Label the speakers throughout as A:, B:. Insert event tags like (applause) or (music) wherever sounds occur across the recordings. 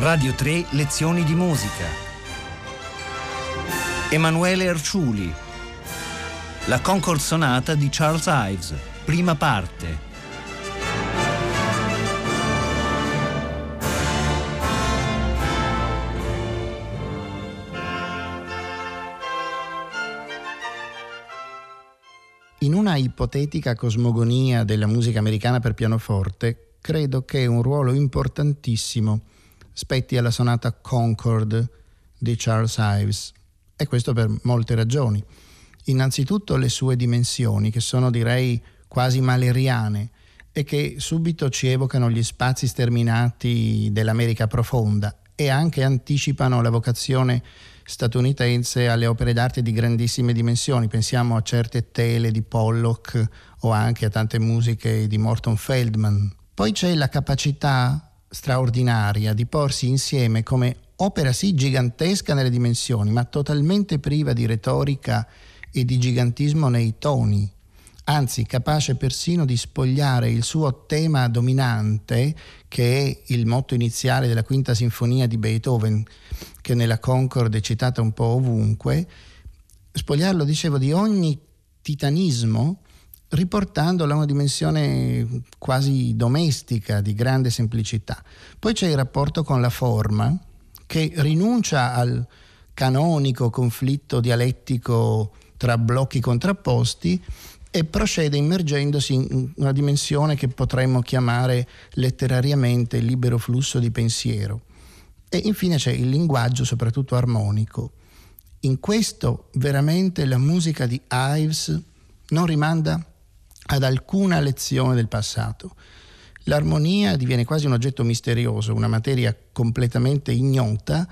A: Radio 3 Lezioni di musica. Emanuele Arciuli. La Concord Sonata di Charles Ives, prima parte.
B: In una ipotetica cosmogonia della musica americana per pianoforte, credo che un ruolo importantissimo spetti alla sonata Concord di Charles Ives e questo per molte ragioni. Innanzitutto le sue dimensioni, che sono direi quasi maleriane e che subito ci evocano gli spazi sterminati dell'America profonda e anche anticipano la vocazione statunitense alle opere d'arte di grandissime dimensioni. Pensiamo a certe tele di Pollock o anche a tante musiche di Morton Feldman. Poi c'è la capacità straordinaria di porsi insieme come opera sì gigantesca nelle dimensioni, ma totalmente priva di retorica e di gigantismo nei toni, anzi capace persino di spogliare il suo tema dominante, che è il motto iniziale della quinta sinfonia di Beethoven, che nella Concord è citata un po' ovunque, spogliarlo, dicevo, di ogni titanismo, riportandolo a una dimensione quasi domestica, di grande semplicità. Poi c'è il rapporto con la forma, che rinuncia al canonico conflitto dialettico tra blocchi contrapposti e procede immergendosi in una dimensione che potremmo chiamare letterariamente libero flusso di pensiero. E infine c'è il linguaggio, soprattutto armonico. In questo veramente la musica di Ives non rimanda ad alcuna lezione del passato. L'armonia diviene quasi un oggetto misterioso, una materia completamente ignota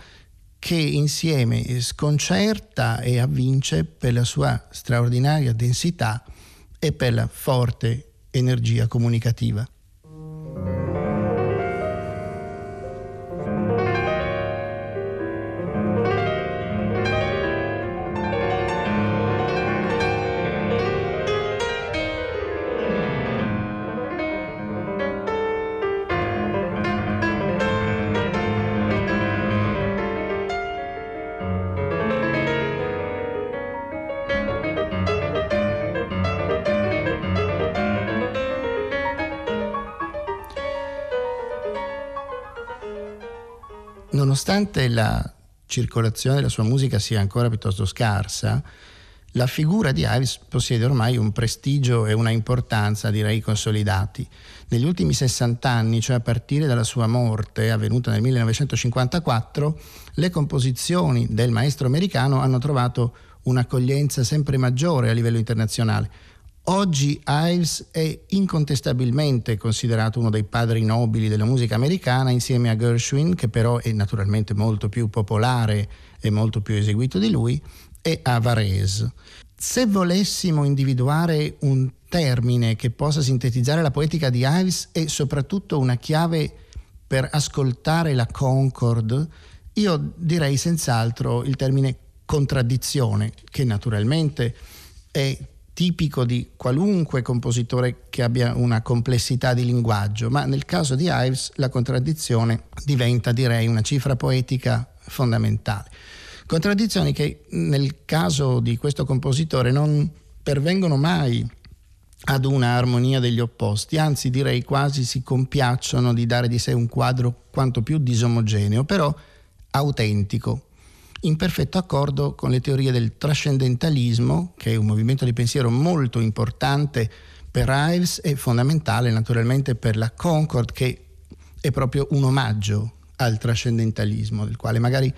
B: che insieme sconcerta e avvince per la sua straordinaria densità e per la forte energia comunicativa. Nonostante la circolazione della sua musica sia ancora piuttosto scarsa, la figura di Ives possiede ormai un prestigio e una importanza, direi, consolidati. Negli ultimi 60 anni, cioè a partire dalla sua morte, avvenuta nel 1954, le composizioni del maestro americano hanno trovato un'accoglienza sempre maggiore a livello internazionale. Oggi Ives è incontestabilmente considerato uno dei padri nobili della musica americana insieme a Gershwin, che però è naturalmente molto più popolare e molto più eseguito di lui, e a Varese. Se volessimo individuare un termine che possa sintetizzare la poetica di Ives e soprattutto una chiave per ascoltare la Concord, io direi senz'altro il termine contraddizione, che naturalmente è tipico di qualunque compositore che abbia una complessità di linguaggio, ma nel caso di Ives la contraddizione diventa, direi, una cifra poetica fondamentale. Contraddizioni che nel caso di questo compositore non pervengono mai ad una armonia degli opposti, anzi direi quasi si compiacciono di dare di sé un quadro quanto più disomogeneo, però autentico, in perfetto accordo con le teorie del trascendentalismo, che è un movimento di pensiero molto importante per Ives e fondamentale naturalmente per la Concord, che è proprio un omaggio al trascendentalismo, del quale magari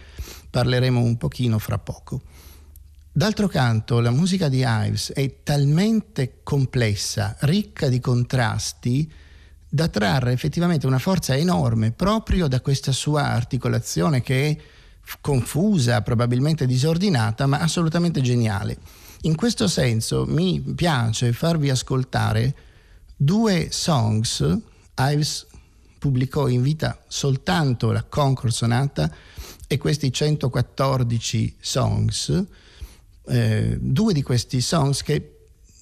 B: parleremo un pochino fra poco. D'altro canto, la musica di Ives è talmente complessa, ricca di contrasti, da trarre effettivamente una forza enorme proprio da questa sua articolazione che è confusa, probabilmente disordinata, ma assolutamente geniale. In questo senso mi piace farvi ascoltare due songs. Ives pubblicò in vita soltanto la Concord Sonata e questi 114 songs, eh, due di questi songs che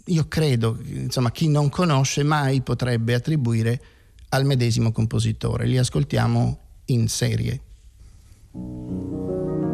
B: io credo, insomma, chi non conosce mai potrebbe attribuire al medesimo compositore. Li ascoltiamo in serie. Thank you.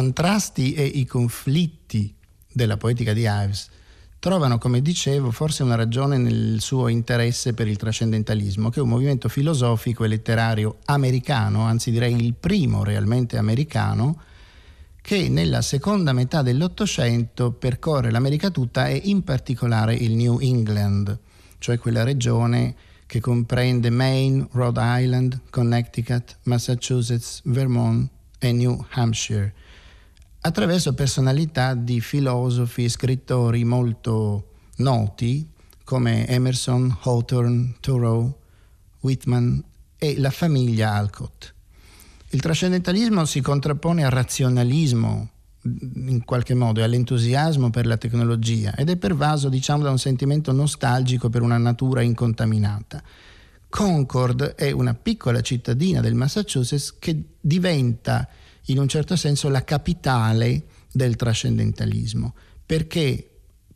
B: Contrasti e i conflitti della poetica di Ives trovano, come dicevo, forse una ragione nel suo interesse per il trascendentalismo, che è un movimento filosofico e letterario americano, anzi direi il primo realmente americano, che nella seconda metà dell'Ottocento percorre l'America tutta e in particolare il New England, cioè quella regione che comprende Maine, Rhode Island, Connecticut, Massachusetts, Vermont e New Hampshire attraverso personalità di filosofi e scrittori molto noti come Emerson, Hawthorne, Thoreau, Whitman e la famiglia Alcott. Il trascendentalismo si contrappone al razionalismo in qualche modo e all'entusiasmo per la tecnologia ed è pervaso diciamo da un sentimento nostalgico per una natura incontaminata. Concord è una piccola cittadina del Massachusetts che diventa in un certo senso la capitale del trascendentalismo, perché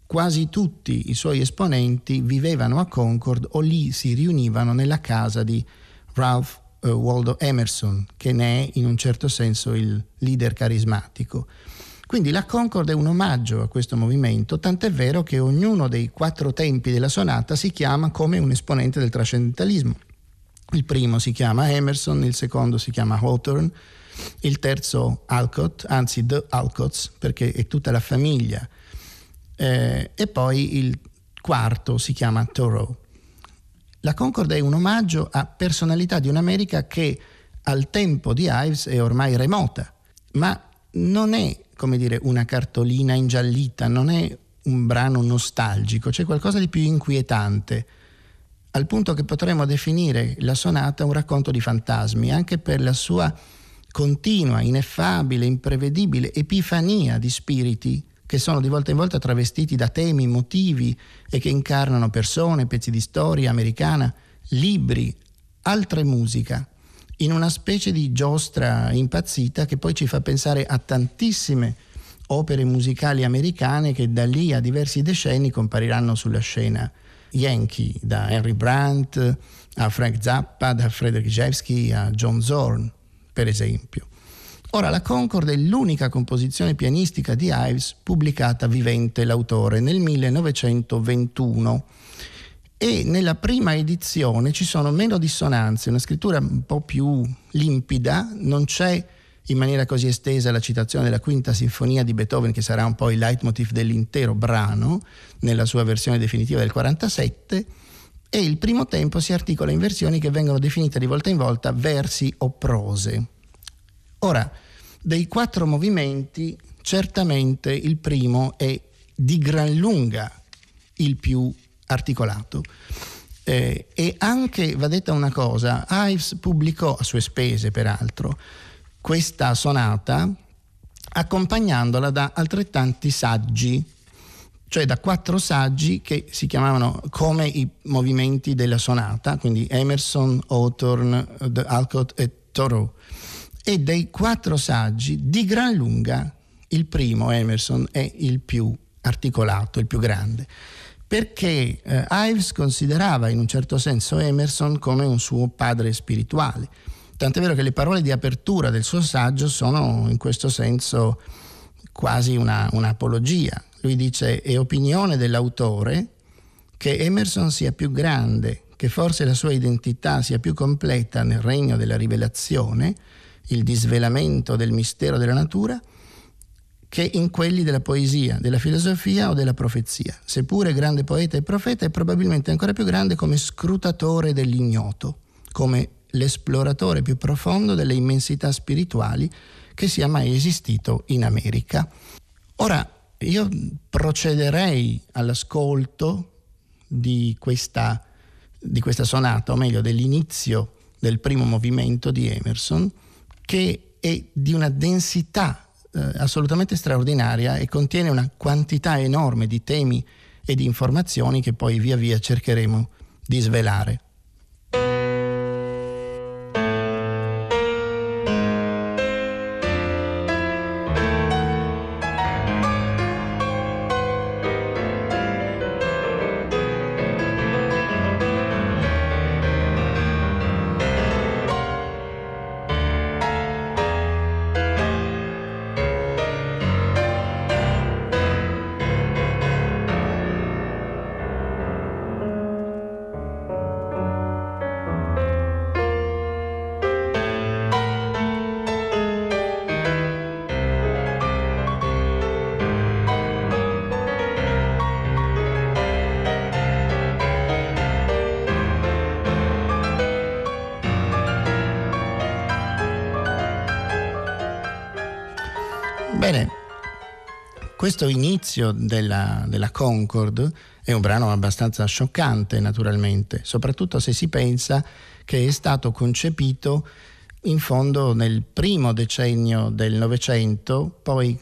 B: quasi tutti i suoi esponenti vivevano a Concord o lì si riunivano nella casa di Ralph uh, Waldo Emerson, che ne è in un certo senso il leader carismatico. Quindi la Concord è un omaggio a questo movimento, tant'è vero che ognuno dei quattro tempi della sonata si chiama come un esponente del trascendentalismo. Il primo si chiama Emerson, il secondo si chiama Hawthorne, il terzo Alcott, anzi The Alcotts, perché è tutta la famiglia, eh, e poi il quarto si chiama Thoreau. La Concord è un omaggio a personalità di un'America che al tempo di Ives è ormai remota, ma non è, come dire, una cartolina ingiallita, non è un brano nostalgico, c'è qualcosa di più inquietante, al punto che potremmo definire la sonata un racconto di fantasmi, anche per la sua continua, ineffabile, imprevedibile epifania di spiriti che sono di volta in volta travestiti da temi, motivi e che incarnano persone, pezzi di storia americana, libri, altre musica, in una specie di giostra impazzita che poi ci fa pensare a tantissime opere musicali americane che da lì a diversi decenni compariranno sulla scena. Yankee, da Henry Brandt a Frank Zappa, da Frederick Jewski a John Zorn per esempio. Ora, la Concord è l'unica composizione pianistica di Ives pubblicata vivente l'autore nel 1921 e nella prima edizione ci sono meno dissonanze, una scrittura un po' più limpida, non c'è in maniera così estesa la citazione della quinta sinfonia di Beethoven che sarà un po' il leitmotiv dell'intero brano nella sua versione definitiva del 47 e il primo tempo si articola in versioni che vengono definite di volta in volta versi o prose. Ora, dei quattro movimenti, certamente il primo è di gran lunga il più articolato. Eh, e anche, va detta una cosa, Ives pubblicò, a sue spese peraltro, questa sonata accompagnandola da altrettanti saggi, cioè da quattro saggi che si chiamavano come i movimenti della sonata, quindi Emerson, Hawthorne, Alcott e Thoreau. E dei quattro saggi, di gran lunga, il primo, Emerson, è il più articolato, il più grande perché eh, Ives considerava in un certo senso Emerson come un suo padre spirituale. Tant'è vero che le parole di apertura del suo saggio sono in questo senso quasi una, un'apologia. Lui dice è opinione dell'autore che Emerson sia più grande, che forse la sua identità sia più completa nel regno della rivelazione, il disvelamento del mistero della natura, che in quelli della poesia, della filosofia o della profezia. Seppure grande poeta e profeta, è probabilmente ancora più grande come scrutatore dell'ignoto, come l'esploratore più profondo delle immensità spirituali che sia mai esistito in America. Ora, io procederei all'ascolto di questa, di questa sonata, o meglio dell'inizio del primo movimento di Emerson, che è di una densità eh, assolutamente straordinaria e contiene una quantità enorme di temi e di informazioni che poi via via cercheremo di svelare. Questo inizio della, della Concord è un brano abbastanza scioccante naturalmente, soprattutto se si pensa che è stato concepito in fondo nel primo decennio del Novecento, poi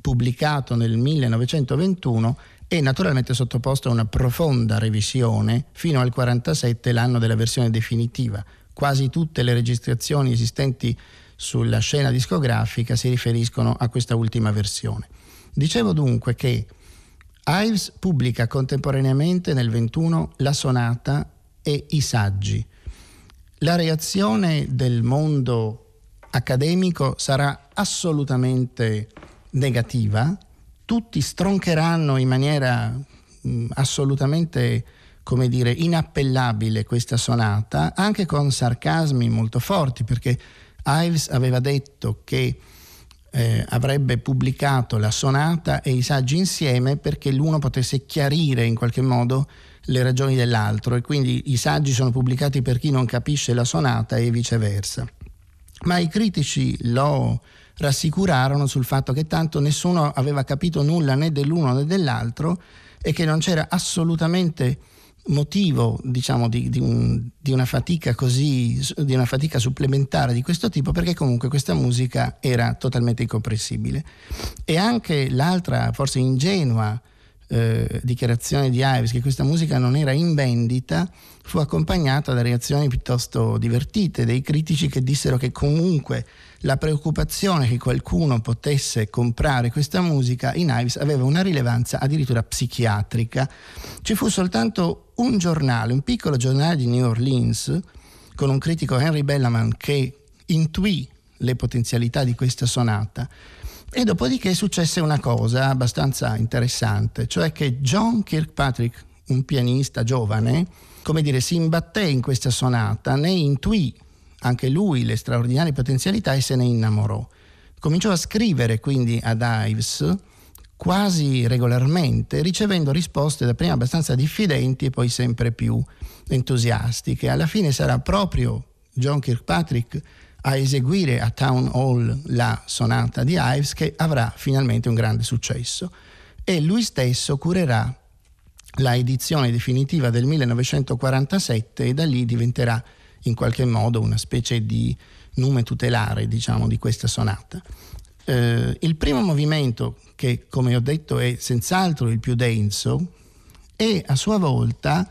B: pubblicato nel 1921 e naturalmente sottoposto a una profonda revisione fino al 1947, l'anno della versione definitiva. Quasi tutte le registrazioni esistenti sulla scena discografica si riferiscono a questa ultima versione. Dicevo dunque che Ives pubblica contemporaneamente nel 21 la sonata e i saggi. La reazione del mondo accademico sarà assolutamente negativa, tutti stroncheranno in maniera mh, assolutamente come dire, inappellabile questa sonata, anche con sarcasmi molto forti, perché Ives aveva detto che eh, avrebbe pubblicato la sonata e i saggi insieme perché l'uno potesse chiarire in qualche modo le ragioni dell'altro e quindi i saggi sono pubblicati per chi non capisce la sonata e viceversa. Ma i critici lo rassicurarono sul fatto che tanto nessuno aveva capito nulla né dell'uno né dell'altro e che non c'era assolutamente motivo diciamo, di, di, un, di, una fatica così, di una fatica supplementare di questo tipo perché comunque questa musica era totalmente incomprensibile. E anche l'altra, forse ingenua, eh, dichiarazione di Ives che questa musica non era in vendita fu accompagnata da reazioni piuttosto divertite dei critici che dissero che comunque la preoccupazione che qualcuno potesse comprare questa musica in Ives aveva una rilevanza addirittura psichiatrica. Ci fu soltanto un giornale, un piccolo giornale di New Orleans, con un critico Henry Bellaman che intuì le potenzialità di questa sonata e dopodiché successe una cosa abbastanza interessante, cioè che John Kirkpatrick, un pianista giovane, come dire, si imbatté in questa sonata, ne intuì anche lui le straordinarie potenzialità e se ne innamorò. Cominciò a scrivere quindi ad Ives quasi regolarmente, ricevendo risposte dapprima abbastanza diffidenti e poi sempre più entusiastiche. Alla fine sarà proprio John Kirkpatrick a eseguire a Town Hall la sonata di Ives che avrà finalmente un grande successo e lui stesso curerà la edizione definitiva del 1947 e da lì diventerà in qualche modo una specie di nume tutelare diciamo, di questa sonata. Eh, il primo movimento, che come ho detto è senz'altro il più denso, e a sua volta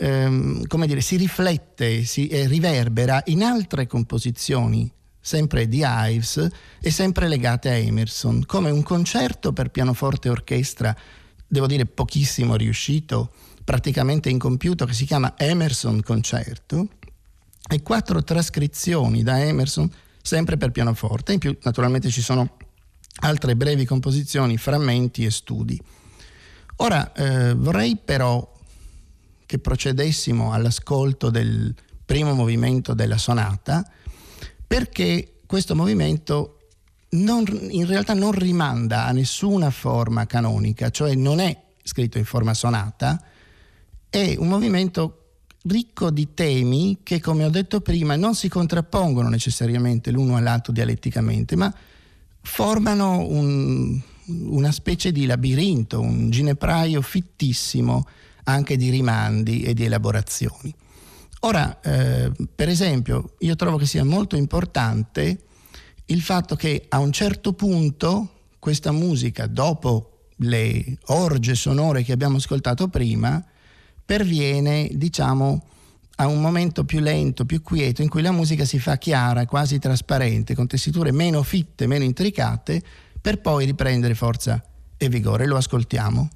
B: ehm, come dire, si riflette si, e riverbera in altre composizioni sempre di Ives e sempre legate a Emerson, come un concerto per pianoforte e orchestra, devo dire pochissimo riuscito, praticamente incompiuto, che si chiama Emerson Concerto, e quattro trascrizioni da Emerson sempre per pianoforte. In più naturalmente ci sono altre brevi composizioni, frammenti e studi. Ora eh, vorrei però che procedessimo all'ascolto del primo movimento della sonata perché questo movimento non, in realtà non rimanda a nessuna forma canonica, cioè non è scritto in forma sonata, è un movimento ricco di temi che, come ho detto prima, non si contrappongono necessariamente l'uno all'altro dialetticamente, ma formano un, una specie di labirinto, un ginepraio fittissimo anche di rimandi e di elaborazioni. Ora, eh, per esempio, io trovo che sia molto importante il fatto che a un certo punto questa musica, dopo le orge sonore che abbiamo ascoltato prima, perviene, diciamo, a un momento più lento, più quieto, in cui la musica si fa chiara, quasi trasparente, con tessiture meno fitte, meno intricate, per poi riprendere forza e vigore. Lo ascoltiamo.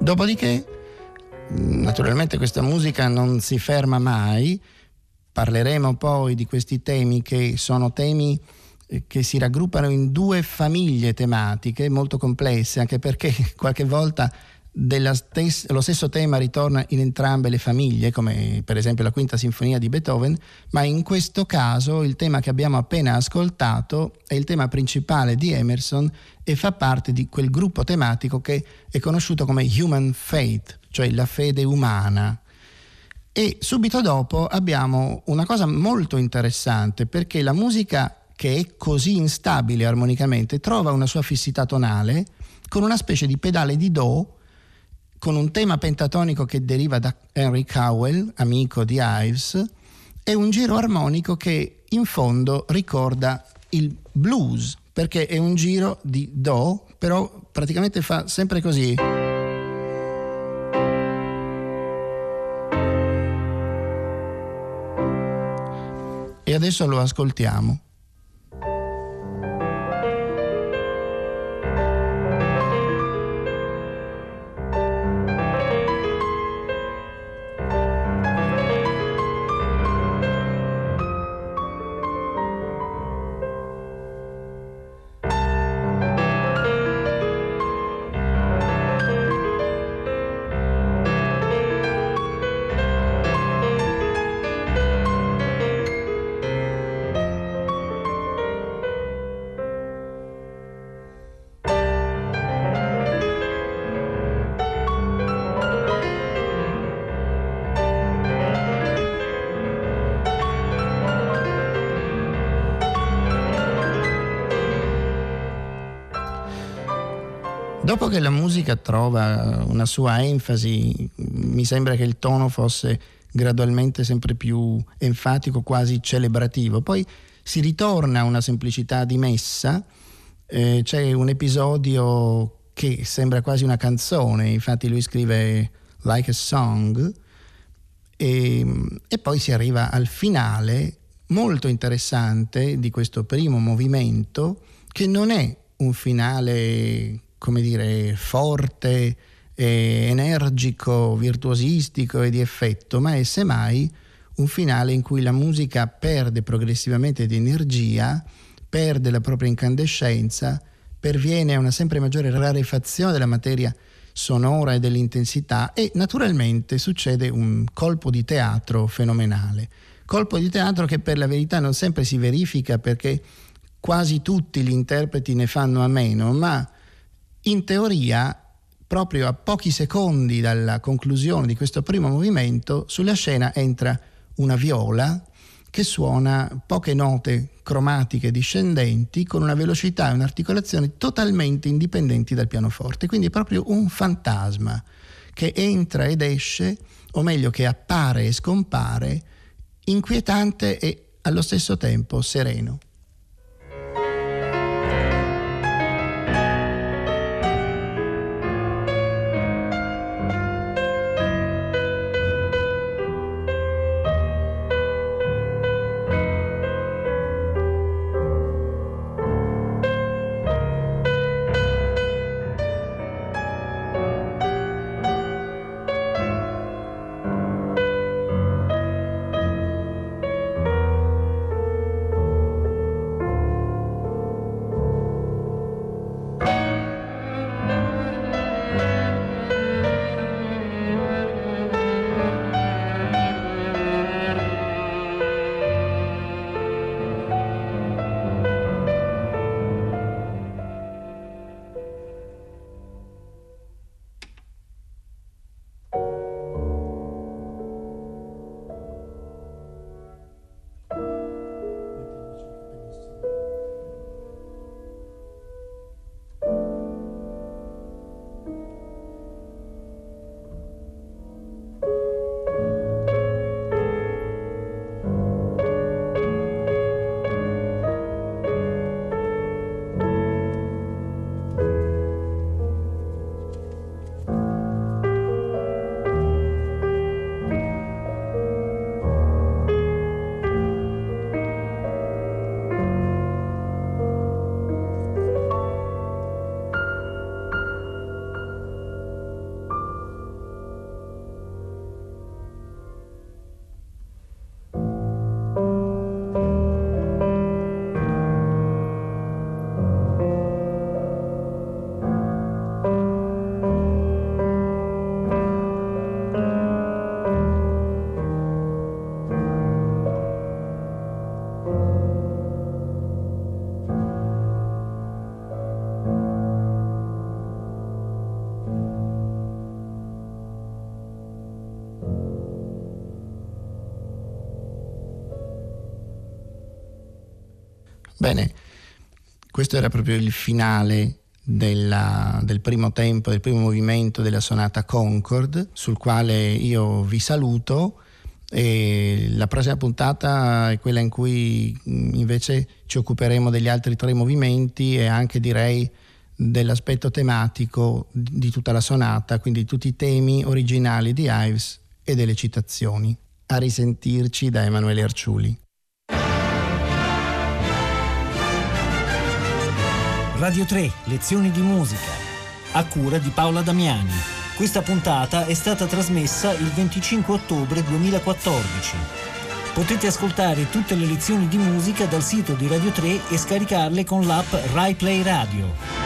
B: Dopodiché, naturalmente questa musica non si ferma mai, parleremo poi di questi temi che sono temi eh, che si raggruppano in due famiglie tematiche molto complesse, anche perché (laughs) qualche volta Stes- lo stesso tema ritorna in entrambe le famiglie, come per esempio la quinta sinfonia di Beethoven, ma in questo caso il tema che abbiamo appena ascoltato è il tema principale di Emerson e fa parte di quel gruppo tematico che è conosciuto come Human Faith, cioè la fede umana. E subito dopo abbiamo una cosa molto interessante perché la musica che è così instabile armonicamente trova una sua fissità tonale con una specie di pedale di Do con un tema pentatonico che deriva da Henry Cowell, amico di Ives, e un giro armonico che in fondo ricorda il blues, perché è un giro di Do, però praticamente fa sempre così. E adesso lo ascoltiamo. Dopo che la musica trova una sua enfasi, mi sembra che il tono fosse gradualmente sempre più enfatico, quasi celebrativo. Poi si ritorna a una semplicità di messa, eh, c'è un episodio che sembra quasi una canzone, infatti lui scrive Like a Song e, e poi si arriva al finale molto interessante di questo primo movimento che non è un finale, come dire, forte, energico, virtuosistico e di effetto, ma è semmai un finale in cui la musica perde progressivamente di energia, perde la propria incandescenza, perviene a una sempre maggiore rarefazione della materia sonora e dell'intensità e naturalmente succede un colpo di teatro fenomenale. Colpo di teatro che per la verità non sempre si verifica perché quasi tutti gli interpreti ne fanno a meno, ma in teoria proprio a pochi secondi dalla conclusione di questo primo movimento sulla scena entra una viola che suona poche note cromatiche discendenti con una velocità e un'articolazione totalmente indipendenti dal pianoforte, quindi è proprio un fantasma che entra ed esce, o meglio che appare e scompare, inquietante e allo stesso tempo sereno. Bene, questo era proprio il finale della, del primo tempo, del primo movimento della sonata Concord, sul quale io vi saluto. E la prossima puntata è quella in cui invece ci occuperemo degli altri tre movimenti e anche direi dell'aspetto tematico di tutta la sonata, quindi tutti i temi originali di Ives e delle citazioni. A risentirci da Emanuele Arciuli.
A: Radio 3, lezioni di musica, a cura di Paola Damiani. Questa puntata è stata trasmessa il 25 ottobre 2014. Potete ascoltare tutte le lezioni di musica dal sito di Radio 3 e scaricarle con l'app RaiPlay Radio.